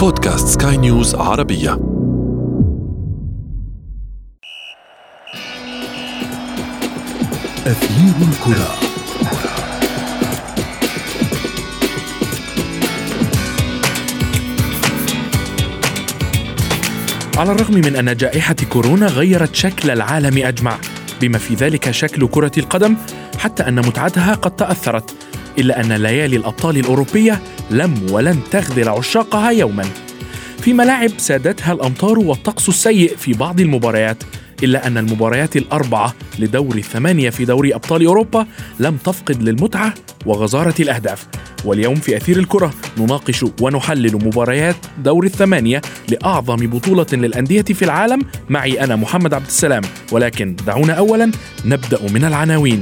بودكاست سكاي نيوز عربية. أثير الكرة. على الرغم من أن جائحة كورونا غيرت شكل العالم أجمع بما في ذلك شكل كرة القدم حتى أن متعتها قد تأثرت. إلا أن ليالي الأبطال الأوروبية لم ولن تخذل عشاقها يوما. في ملاعب سادتها الأمطار والطقس السيء في بعض المباريات إلا أن المباريات الأربعة لدور الثمانية في دوري أبطال أوروبا لم تفقد للمتعة وغزارة الأهداف. واليوم في أثير الكرة نناقش ونحلل مباريات دور الثمانية لأعظم بطولة للأندية في العالم. معي أنا محمد عبد السلام ولكن دعونا أولا نبدأ من العناوين.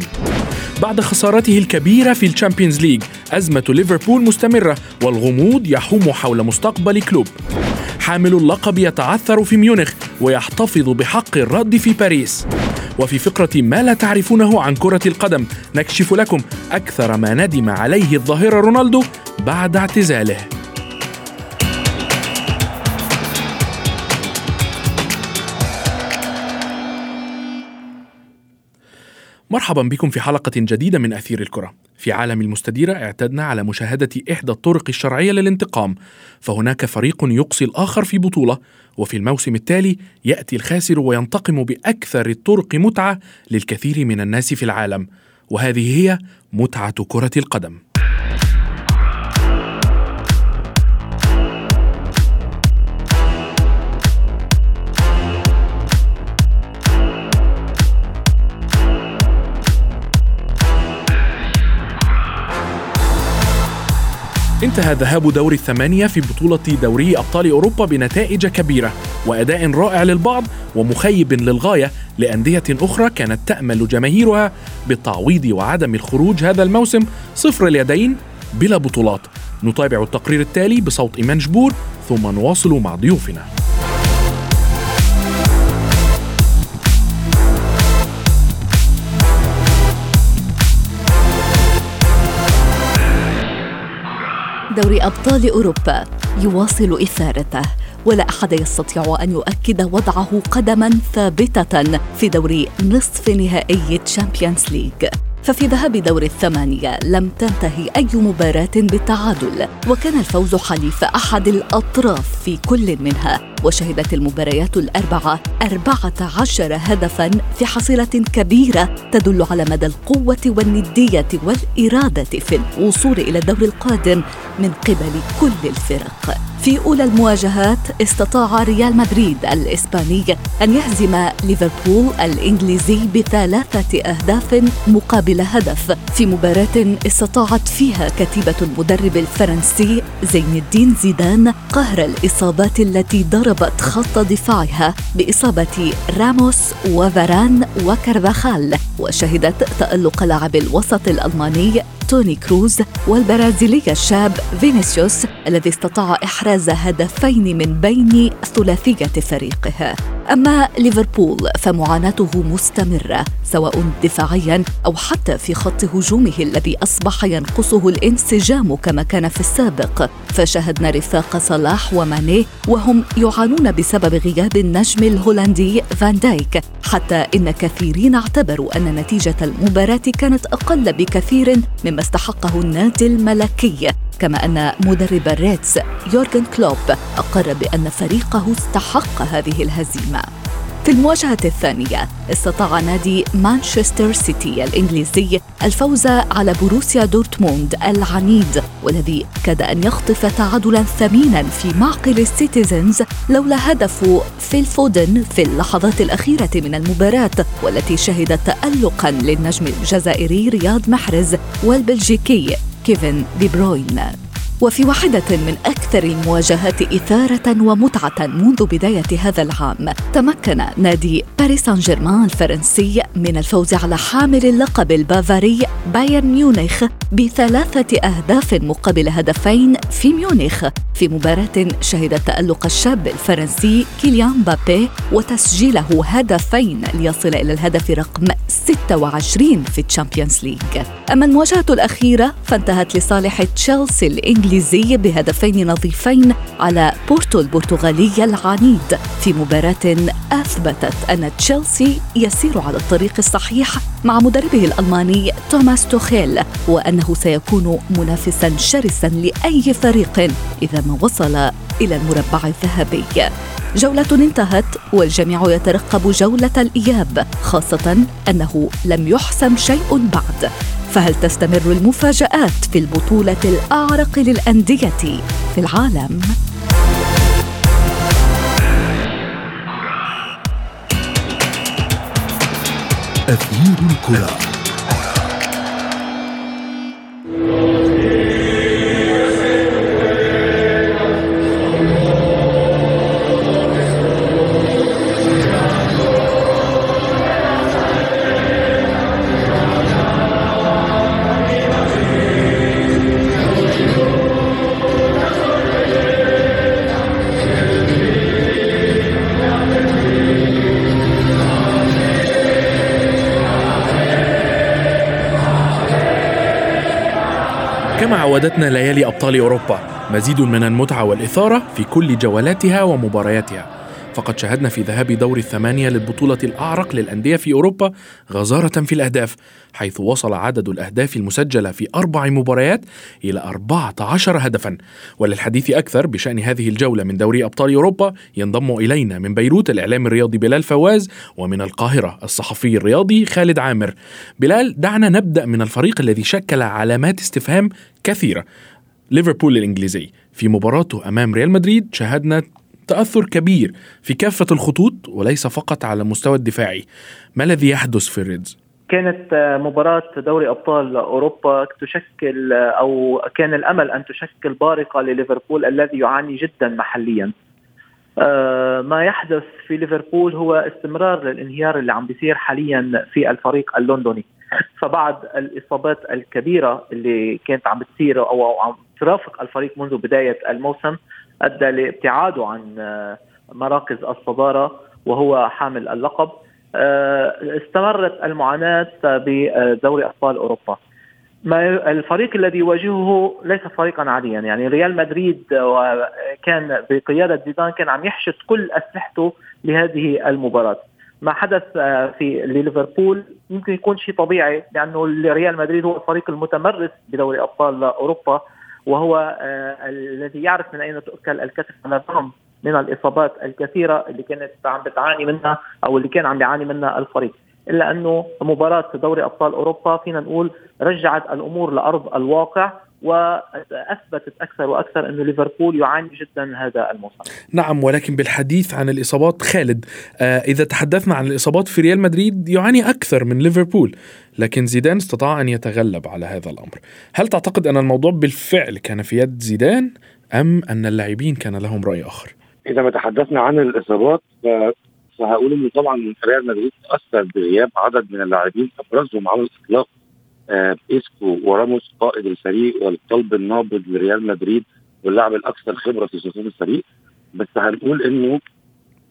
بعد خسارته الكبيرة في ال Champions League أزمة ليفربول مستمرة والغموض يحوم حول مستقبل كلوب. حامل اللقب يتعثر في ميونخ ويحتفظ بحق الرد في باريس. وفي فقرة ما لا تعرفونه عن كرة القدم نكشف لكم أكثر ما ندم عليه الظاهرة رونالدو بعد اعتزاله. مرحبا بكم في حلقة جديدة من أثير الكرة. في عالم المستديرة اعتدنا على مشاهدة إحدى الطرق الشرعية للانتقام، فهناك فريق يقصي الآخر في بطولة، وفي الموسم التالي يأتي الخاسر وينتقم بأكثر الطرق متعة للكثير من الناس في العالم، وهذه هي متعة كرة القدم. انتهى ذهاب دور الثمانية في بطولة دوري أبطال أوروبا بنتائج كبيرة وأداء رائع للبعض ومخيب للغاية لأندية أخرى كانت تأمل جماهيرها بالتعويض وعدم الخروج هذا الموسم صفر اليدين بلا بطولات. نتابع التقرير التالي بصوت إيمان جبور ثم نواصل مع ضيوفنا. دوري أبطال أوروبا يواصل إثارته ولا أحد يستطيع أن يؤكد وضعه قدما ثابتة في دوري نصف نهائي Champions League ففي ذهاب دور الثمانية لم تنتهي أي مباراة بالتعادل وكان الفوز حليف أحد الأطراف في كل منها وشهدت المباريات الأربعة أربعة عشر هدفا في حصيلة كبيرة تدل على مدى القوة والندية والإرادة في الوصول إلى الدور القادم من قبل كل الفرق. في أولى المواجهات استطاع ريال مدريد الإسباني أن يهزم ليفربول الإنجليزي بثلاثة أهداف مقابل هدف. في مباراة استطاعت فيها كتيبة المدرب الفرنسي زين الدين زيدان قهر الإصابات التي ضربت خط دفاعها بإصابة راموس وفاران وكارفاخال وشهدت تألق لاعب الوسط الألماني توني كروز والبرازيلي الشاب فينيسيوس الذي استطاع إحراز هدفين من بين ثلاثية فريقه. أما ليفربول فمعاناته مستمرة سواء دفاعيا أو حتى في خط هجومه الذي أصبح ينقصه الانسجام كما كان في السابق. فشاهدنا رفاق صلاح وماني وهم يعانون بسبب غياب النجم الهولندي فان دايك. حتى إن كثيرين اعتبروا أن نتيجة المباراة كانت أقل بكثير مما استحقه النادي الملكي. كما أن مدرب ال Reds يورغن كلوب أقر بأن فريقه استحق هذه الهزيمة. في المواجهة الثانية استطاع نادي مانشستر سيتي الإنجليزي الفوز على بروسيا دورتموند العنيد والذي كاد أن يخطف تعادلا ثمينا في معقل ال Citizens لولا هدف فيل فودن في اللحظات الأخيرة من المباراة والتي شهدت تألقا للنجم الجزائري رياض محرز والبلجيكي. Kevin De Bruyne. وفي واحدة من أكثر المواجهات إثارة ومتعة منذ بداية هذا العام تمكن نادي باريس سان جيرمان الفرنسي من الفوز على حامل اللقب البافاري بايرن ميونخ بثلاثة أهداف مقابل هدفين في ميونخ في مباراة شهدت تألق الشاب الفرنسي كيليان مبابي وتسجيله هدفين ليصل إلى الهدف رقم 26 في ال Champions League أما المواجهة الأخيرة فانتهت لصالح تشيلسي الإنجليزي بهدفين نظيفين على بورتو البرتغالي العنيد. في مباراة أثبتت أن تشيلسي يسير على الطريق الصحيح مع مدربه الألماني توماس توخيل وأنه سيكون منافسا شرسا لأي فريق إذا ما وصل إلى المربع الذهبي. جولة انتهت والجميع يترقب جولة الإياب خاصة أنه لم يحسم شيء بعد. فهل تستمر المفاجآت في البطولة الأعرق للأندية في العالم؟ أثير الكرة كما عودتنا ليالي أبطال أوروبا مزيد من المتعة والإثارة في كل جولاتها ومبارياتها. فقد شهدنا في ذهاب دور الثمانية للبطولة الأعرق للأندية في أوروبا غزارة في الأهداف حيث وصل عدد الأهداف المسجلة في أربع مباريات إلى 14 هدفا. وللحديث أكثر بشأن هذه الجولة من دوري أبطال أوروبا ينضم إلينا من بيروت الإعلام الرياضي بلال فواز ومن القاهرة الصحفي الرياضي خالد عامر. بلال دعنا نبدأ من الفريق الذي شكل علامات استفهام كثيرة ليفربول الإنجليزي. في مباراته أمام ريال مدريد شاهدنا تأثر كبير في كافة الخطوط وليس فقط على المستوى الدفاعي. ما الذي يحدث في الريدز؟ كانت مباراة دوري أبطال أوروبا تشكل أو كان الأمل أن تشكل بارقة لليفربول الذي يعاني جدا محليا. آه، ما يحدث في ليفربول هو استمرار للانهيار اللي عم بيصير حاليا في الفريق اللندني. فبعد الإصابات الكبيرة اللي كانت عم بتصير أو عم ترافق الفريق منذ بداية الموسم أدى لابتعاده عن آه، مراكز الصدارة وهو حامل اللقب. آه، استمرت المعاناة بدوري أبطال أوروبا. ما الفريق الذي يواجهه ليس فريقا عاديا. يعني ريال مدريد كان بقيادة زيدان كان عم يحشد كل أسلحته لهذه المباراة. ما حدث آه، في ليفربول يمكن يكون شيء طبيعي لأنه ريال مدريد هو الفريق المتمرس بدوري أبطال أوروبا. وهو آه الذي يعرف من أين تؤكل الكتف على الرغم من الإصابات الكثيرة اللي كانت عم بتعاني منها أو اللي كان عم بيعاني منها الفريق. إلا أنه مباراة دوري أبطال أوروبا فينا نقول رجعت الأمور لأرض الواقع. وأثبتت أكثر وأكثر انه ليفربول يعاني جدا هذا الموسم. نعم ولكن بالحديث عن الإصابات خالد آه إذا تحدثنا عن الإصابات في ريال مدريد يعاني أكثر من ليفربول لكن زيدان استطاع أن يتغلب على هذا الأمر. هل تعتقد أن الموضوع بالفعل كان في يد زيدان أم أن اللاعبين كان لهم رأي آخر؟ إذا ما تحدثنا عن الإصابات فهقول إنه طبعا ريال مدريد تاثر بغياب عدد من اللاعبين أبرزهم على الإطلاق آه اسكو وراموس قائد الفريق والقلب النابض لريال مدريد واللاعب الأكثر خبرة في صفوف الفريق. بس هنقول إنه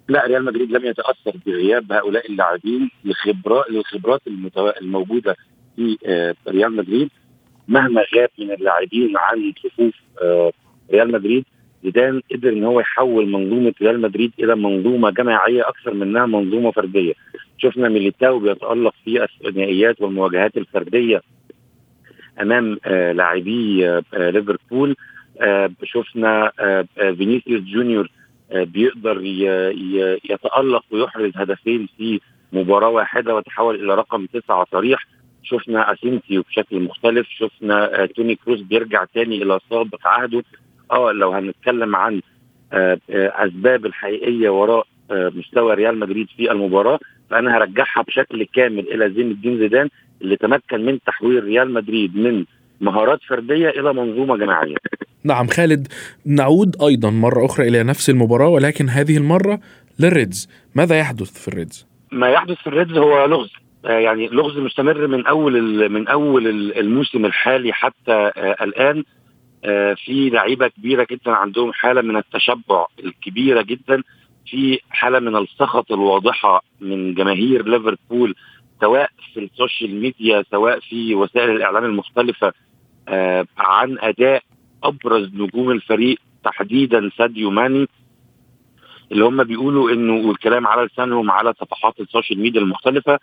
لا ريال مدريد لم يتأثر بغياب هؤلاء اللاعبين لخبرات للخبرات الموجودة في آه ريال مدريد. مهما غاب من اللاعبين عن صفوف آه ريال مدريد زيدان قدر إن هو يحول منظومة ريال مدريد إلى منظومة جماعية أكثر منها منظومة فردية. شفنا ميليتاو بيتألق في الثنائيات والمواجهات الفردية أمام آه لاعبي آه ليفربول. آه شفنا آه فينيسيوس جونيور بيقدر يتألق ويحرز هدفين في مباراة واحدة وتحول إلى رقم تسعة صريح. شفنا أسينسيو بشكل مختلف. شفنا توني كروز بيرجع تاني إلى سابق عهده. آه لو هنتكلم عن أسباب الحقيقية وراء مستوى ريال مدريد في المباراة فأنا هرجعها بشكل كامل إلى زين الدين زيدان. اللي تمكن من تحويل ريال مدريد من مهارات فردية إلى منظومة جماعية. نعم خالد نعود أيضا مرة أخرى إلى نفس المباراة ولكن هذه المرة لل Reds، ماذا يحدث في ال Reds؟ ما يحدث في ال Reds هو لغز يعني لغز مستمر من أول من أول الموسم الحالي حتى الآن في لعيبة كبيرة جدا عندهم حالة من التشبع الكبيرة جدا في حالة من السخط الواضحة من جماهير ليفربول سواء في ال social media سواء في وسائل الإعلام المختلفة عن أداء أبرز نجوم الفريق تحديدا ساديو ماني اللي هم بيقولوا إنه والكلام على لسانهم على صفحات ال social media المختلفة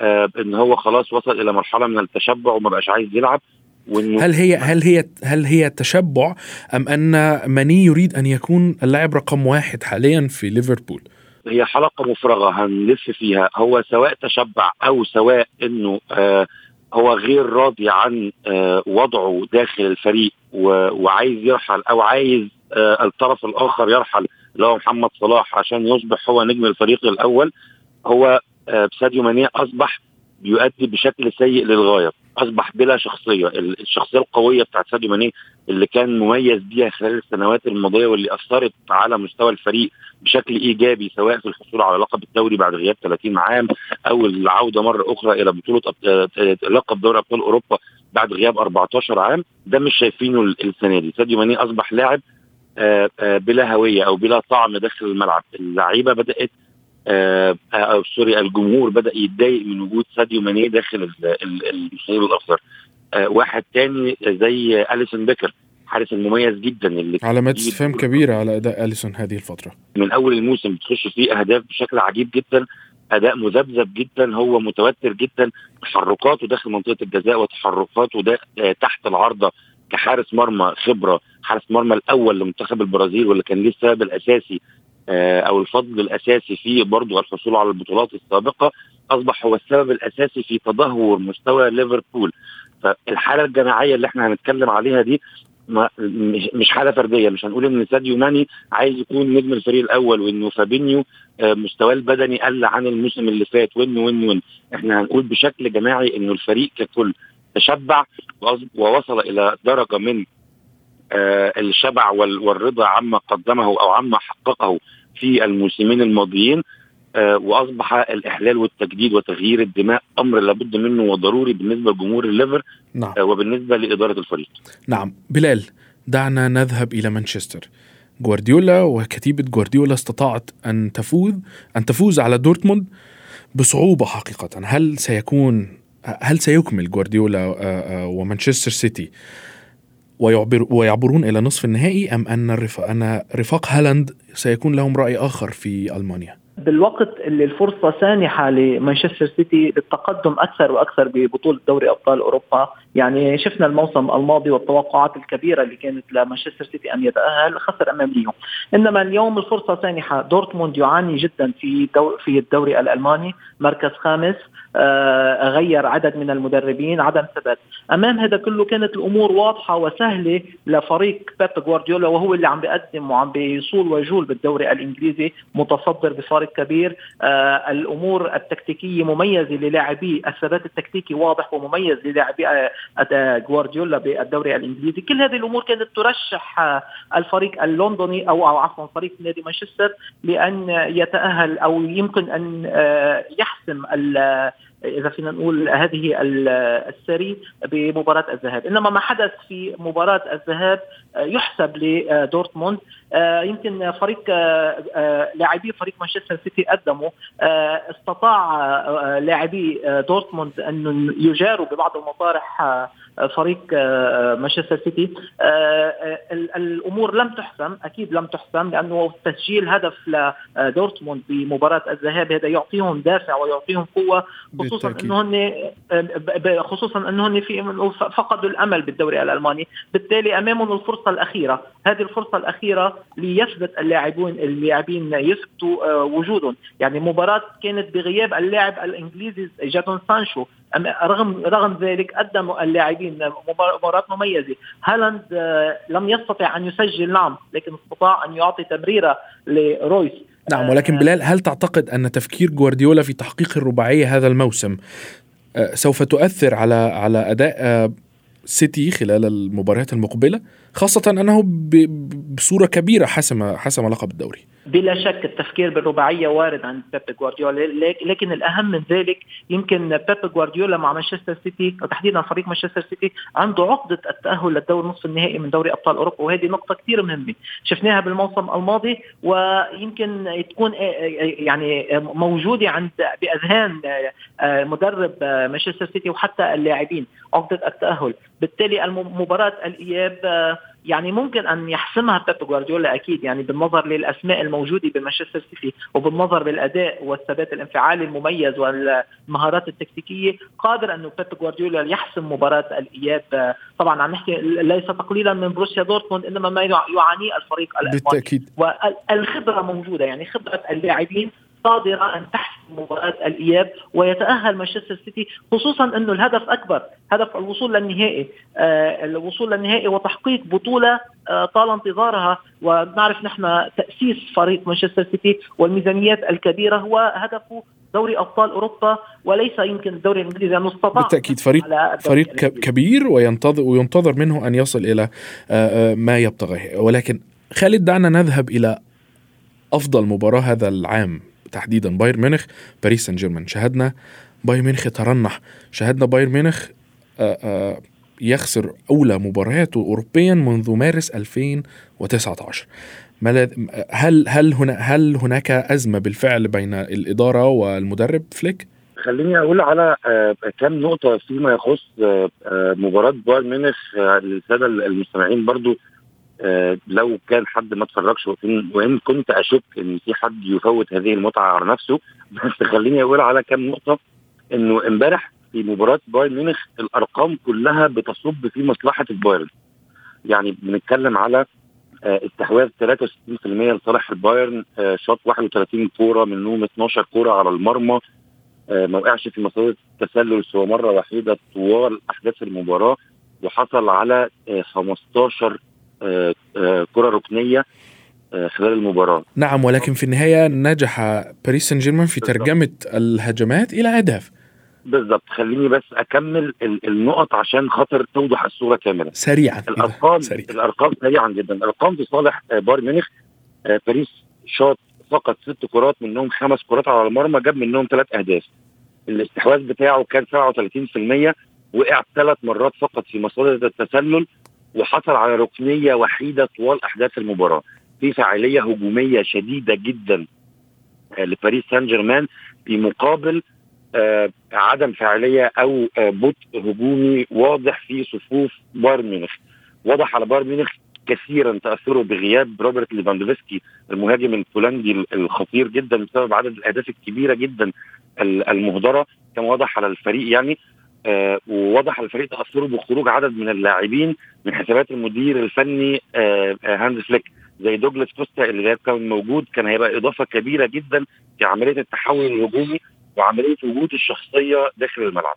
آه إن هو خلاص وصل إلى مرحلة من التشبع وما بقاش عايز يلعب وإنه هل هي هل هي هل هي تشبع أم أن ماني يريد أن يكون اللاعب رقم واحد حاليا في ليفربول؟ هي حلقة مفرغة هنلف فيها. هو سواء تشبع أو سواء إنه آه هو غير راضي عن آه وضعه داخل الفريق وعايز يرحل أو عايز آه الطرف الآخر يرحل اللي هو محمد صلاح عشان يصبح هو نجم الفريق الأول. هو آه ساديو ماني أصبح بيؤدي بشكل سيء للغاية. أصبح بلا شخصية. الشخصية القوية بتاعت ساديو ماني اللي كان مميز بيها خلال السنوات الماضية واللي أثرت على مستوى الفريق بشكل إيجابي سواء في الحصول على لقب الدوري بعد غياب 30 عام أو العودة مرة أخرى إلى بطولة لقب دوري أبطال أوروبا بعد غياب 14 عام. ده مش شايفينه السنة دي. ساديو ماني أصبح لاعب بلا هوية أو بلا طعم داخل الملعب. اللعيبة بدأت أو sorry الجمهور بدأ يتضايق من وجود ساديو ماني داخل الفريق الاخضر واحد تاني زي أليسون بيكر حارس المميز جدا اللي علامات استفهام كبيره على أداء أليسون هذه الفترة. من أول الموسم بتخش فيه أهداف بشكل عجيب جدا أداء مذبذب جدا هو متوتر جدا تحركاته داخل منطقة الجزاء وتحركاته ده تحت العارضة كحارس مرمى خبرة حارس مرمى الأول لمنتخب البرازيل واللي كان ليه السبب الأساسي أو الفضل الأساسي في برضه الحصول على البطولات السابقة أصبح هو السبب الأساسي في تدهور مستوى ليفربول. فالحالة الجماعية اللي إحنا هنتكلم عليها دي مش حالة فردية مش هنقول إن ساديو ماني عايز يكون نجم الفريق الأول وإنه فابينيو مستواه البدني قل عن الموسم اللي فات وان وان وان إحنا هنقول بشكل جماعي إنه الفريق ككل تشبع ووصل إلى درجة من الشبع والرضا عما قدمه أو عما حققه في الموسمين الماضيين وأصبح الإحلال والتجديد وتغيير الدماء أمر لابد منه وضروري بالنسبة لجمهور الليفر نعم. وبالنسبة لإدارة الفريق. نعم بلال دعنا نذهب إلى مانشستر. جوارديولا وكتيبة جوارديولا استطاعت أن تفوز أن تفوز على دورتموند بصعوبة حقيقة، هل سيكون هل سيكمل جوارديولا ومانشستر سيتي ويعبر ويعبرون إلى نصف النهائي أم أن رفاق أن رفاق هالاند سيكون لهم رأي آخر في ألمانيا؟ بالوقت اللي الفرصة سانحة لمانشستر سيتي للتقدم أكثر وأكثر ببطولة دوري أبطال أوروبا. يعني شفنا الموسم الماضي والتوقعات الكبيرة اللي كانت لمانشستر سيتي أن يتأهل خسر أمام ليون. إنما اليوم الفرصة سانحة. دورتموند يعاني جدا في دو في الدوري الألماني. مركز خامس غير عدد من المدربين عدم ثبات. أمام هذا كله كانت الأمور واضحة وسهلة لفريق بيب جوارديولا وهو اللي عم بيقدم وعم بيصول ويجول بالدوري الإنجليزي متصدر بفارق كبير. آه الأمور التكتيكية مميزة للاعبي الثبات التكتيكي واضح ومميز للاعبي آه جوارديولا بالدوري الإنجليزي. كل هذه الأمور كانت ترشح آه الفريق اللندني أو أو عفوا فريق نادي مانشستر لأن يتأهل أو يمكن أن آه يحسم إذا فينا نقول هذه السري بمباراة الذهاب. إنما ما حدث في مباراة الذهاب يحسب لدورتموند. يمكن فريق لاعبي فريق مانشستر سيتي قدموا استطاع لاعبي دورتموند أن يجاروا ببعض المطارح فريق مانشستر سيتي. الأمور لم تحسم أكيد لم تحسم لأنه تسجيل هدف لدورتموند بمباراة الذهاب هذا يعطيهم دافع ويعطيهم قوة خصوصا إنه هن خصوصا إنه هن في فقدوا الأمل بالدوري الألماني. بالتالي أمامهم الفرصة الأخيرة. هذه الفرصة الأخيرة ليثبت اللاعبون اللاعبين يثبتوا وجودهم. يعني مباراة كانت بغياب اللاعب الإنجليزي جادون سانشو. رغم رغم ذلك قدموا اللاعبين مباراة مميزة. هالاند لم يستطع أن يسجل نعم لكن استطاع أن يعطي تمريرة لرويس. نعم ولكن بلال هل تعتقد أن تفكير جوارديولا في تحقيق الرباعية هذا الموسم سوف تؤثر على على أداء سيتي خلال المباريات المقبلة؟ خاصة أنه بصورة كبيرة حسم حسم لقب الدوري. بلا شك التفكير بالرباعية وارد عند بيب جوارديولا لكن الأهم من ذلك يمكن بيب جوارديولا مع مانشستر سيتي وتحديدا فريق مانشستر سيتي عنده عقدة التأهل للدور نصف النهائي من دوري أبطال أوروبا وهذه نقطة كثير مهمة. شفناها بالموسم الماضي ويمكن تكون يعني موجودة عند بأذهان مدرب مانشستر سيتي وحتى اللاعبين عقدة التأهل. بالتالي مباراه الإياب يعني ممكن أن يحسمها بيب جوارديولا أكيد يعني بالنظر للأسماء الموجودة بمانشستر سيتي وبالنظر بالاداء والثبات الانفعالي المميز والمهارات التكتيكية قادر أنه بيب جوارديولا يحسم مباراة الإياب. طبعا عم نحكي ليس تقليلا من بروسيا دورتموند إنما ما يعانيه الفريق الألماني. بالتأكيد. والخبرة موجودة يعني خبرة اللاعبين قادرة أن تحسم مباراة الإياب ويتأهل مانشستر سيتي خصوصا أنه الهدف أكبر هدف الوصول للنهائي آه الوصول للنهائي وتحقيق بطولة آه طال انتظارها. ونعرف نحن تأسيس فريق مانشستر سيتي والميزانيات الكبيرة هو هدفه دوري أبطال أوروبا وليس يمكن الدوري الإنجليزي لأنه استطاع بالتأكيد فريق فريق كبير وينتظر وينتظر منه أن يصل إلى آه، آه، ما يبتغيه. ولكن خالد دعنا نذهب إلى أفضل مباراة هذا العام. تحديدا بايرن ميونخ باريس سان جيرمان شاهدنا بايرن ميونخ يترنح. شاهدنا بايرن ميونخ آه، آه، يخسر أولى مبارياته أوروبيا منذ مارس 2019 هل هل هنا هل هناك أزمة بالفعل بين الإدارة والمدرب فليك؟ خليني أقول على آه، كم نقطة فيما يخص مباراة بايرن ميونخ للساده المستمعين برضو. لو كان حد ما اتفرجش وان كنت أشك إن في حد يفوت هذه المتعة على نفسه بس خليني أقول على كم نقطة إنه إمبارح في مباراة بايرن ميونخ الأرقام كلها بتصب في مصلحة البايرن. يعني بنتكلم على آه، استحواذ 63% لصالح البايرن آه، شاط 31 كورة منهم 12 كورة على المرمى ما وقعش في مصيده التسلل سوى مرة وحيدة طوال أحداث المباراة وحصل على 15 آه، آه، كرة ركنية آه، خلال المباراة. نعم ولكن في النهاية نجح باريس سان جيرمان في ترجمة الهجمات إلى أهداف. بالضبط. خليني بس أكمل النقط عشان خاطر توضح الصورة كاملة. سريعا. الارقام سريع. الأرقام سريعا جدا. الأرقام في صالح بايرن ميونخ باريس شاط فقط ست كرات منهم خمس كرات على المرمى جاب منهم ثلاث أهداف. الاستحواذ بتاعه كان 37% وقع ثلاث مرات فقط في مصادر التسلل. وحصل على ركنية وحيدة طوال أحداث المباراة. في فاعلية هجومية شديدة جدا آه، لباريس سان جيرمان في مقابل آه عدم فاعلية أو آه بطء هجومي واضح في صفوف بايرن ميونخ. واضح على بايرن ميونخ كثيرا تاثره بغياب روبرت ليفاندوفسكي المهاجم البولندي الخطير جدا بسبب عدد الأهداف الكبيرة جدا المهدرة. كما واضح على الفريق يعني آه ووضح الفريق تأثره بخروج عدد من اللاعبين من حسابات المدير الفني آه آه هانز فليك زي دوجلاس كوستا اللي كان موجود كان هيبقى إضافة كبيرة جدا في عمليه التحول الهجومي وعملية وجود الشخصية داخل الملعب.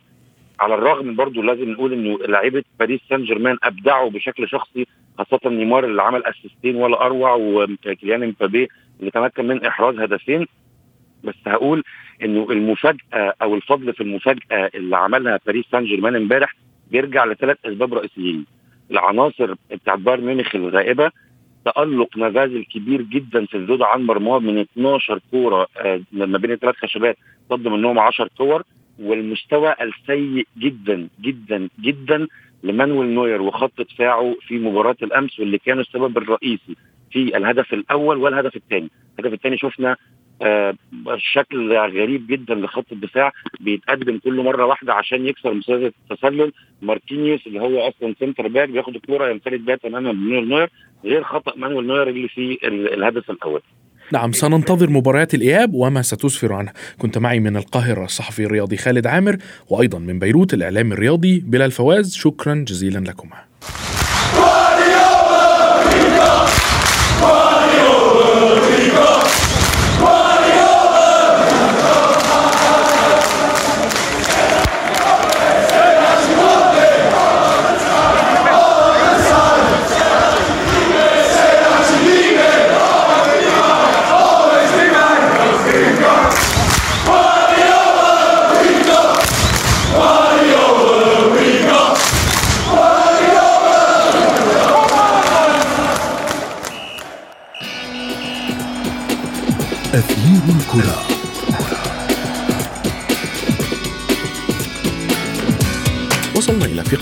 على الرغم برضو لازم نقول إنه لعيبة باريس سان جيرمان أبدعوا بشكل شخصي خاصة نيمار اللي عمل أسيستين ولا أروع وكيليان امبابي اللي تمكن من إحراز هدفين بس هقول إنه المفاجأة أو الفضل في المفاجأة اللي عملها باريس سان جيرمان امبارح بيرجع لثلاث أسباب رئيسيين. العناصر بتاعت بايرن ميونخ الغائبة تألق نافاس كبير جدا في الذود عن مرماه من 12 كورة آه ما بين الثلاث خشبات صد منهم 10 كور والمستوى السيء جدا جدا جدا لمانويل نوير وخط دفاعه في مباراة الأمس واللي كانوا السبب الرئيسي في الهدف الأول والهدف الثاني، الهدف الثاني شفنا شكل غريب جدا لخط الدفاع. بيتقدم كله مرة واحدة عشان يكسر مسافه التسلل. ماركينيوس اللي هو أصلا center back بياخد الكورة ينفرد بها تماما بمانويل نوير غير خطأ مانويل نوير اللي في الهدف الأول. نعم سننتظر مباريات الإياب وما ستسفر عنها. كنت معي من القاهرة الصحفي الرياضي خالد عامر وأيضا من بيروت الإعلام الرياضي بلال فواز. شكرا جزيلا لكما.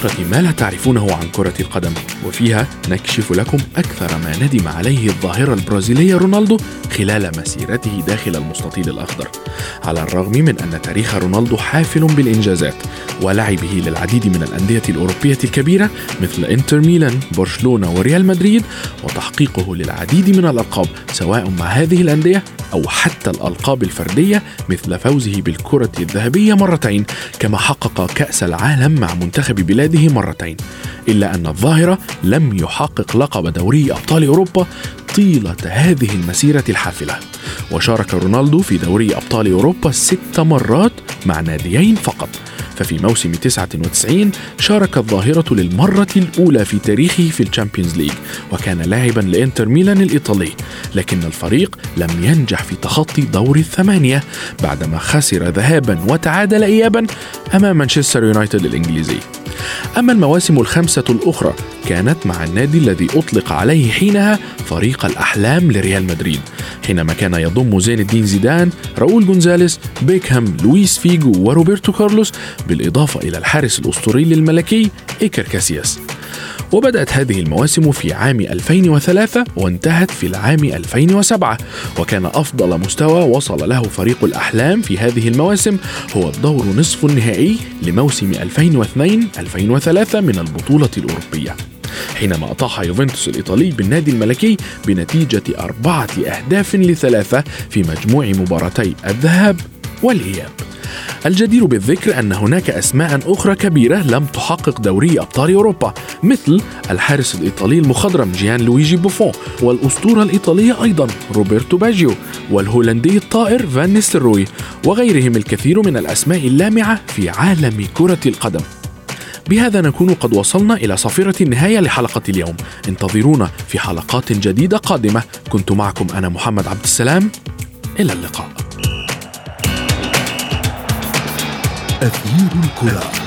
Woche. ما لا تعرفونه عن كرة القدم وفيها نكشف لكم أكثر ما ندم عليه الظاهرة البرازيلية رونالدو خلال مسيرته داخل المستطيل الأخضر. على الرغم من أن تاريخ رونالدو حافل بالإنجازات ولعبه للعديد من الأندية الأوروبية الكبيرة مثل إنتر ميلان، برشلونة وريال مدريد وتحقيقه للعديد من الألقاب سواء مع هذه الأندية أو حتى الألقاب الفردية مثل فوزه بالكرة الذهبية مرتين كما حقق كأس العالم مع منتخب بلاده مرتين إلا أن الظاهرة لم يحقق لقب دوري أبطال أوروبا طيلة هذه المسيرة الحافلة. وشارك رونالدو في دوري أبطال أوروبا ست مرات مع ناديين فقط. ففي موسم 99 شارك الظاهرة للمرة الأولى في تاريخه في ال Champions League وكان لاعبا لإنتر ميلان الإيطالي. لكن الفريق لم ينجح في تخطي دور الثمانية بعدما خسر ذهابا وتعادل إيابا أمام مانشستر يونايتد الإنجليزي. أما المواسم الخمسة الأخرى كانت مع النادي الذي أطلق عليه حينها فريق الأحلام لريال مدريد حينما كان يضم زين الدين زيدان راؤول جونزاليس بيكهام لويس فيجو وروبرتو كارلوس بالإضافة إلى الحارس الأسطوري الملكي إيكر كاسياس. وبدأت هذه المواسم في عام 2003 وانتهت في العام 2007 وكان أفضل مستوى وصل له فريق الأحلام في هذه المواسم هو الدور نصف النهائي لموسم 2002-2003 من البطولة الأوروبية. حينما أطاح يوفنتوس الإيطالي بالنادي الملكي بنتيجة أربعة أهداف لثلاثة في مجموع مباراتي الذهاب والإياب. الجدير بالذكر أن هناك أسماء أخرى كبيرة لم تحقق دوري أبطال أوروبا مثل الحارس الإيطالي المخضرم جيان لويجي بوفون والأسطورة الإيطالية أيضا روبرتو باجيو والهولندي الطائر فان نيستروي وغيرهم الكثير من الأسماء اللامعة في عالم كرة القدم. بهذا نكون قد وصلنا إلى صفيرة النهاية لحلقة اليوم. انتظرونا في حلقات جديدة قادمة. كنت معكم أنا محمد عبد السلام. إلى اللقاء. أثير الكرة.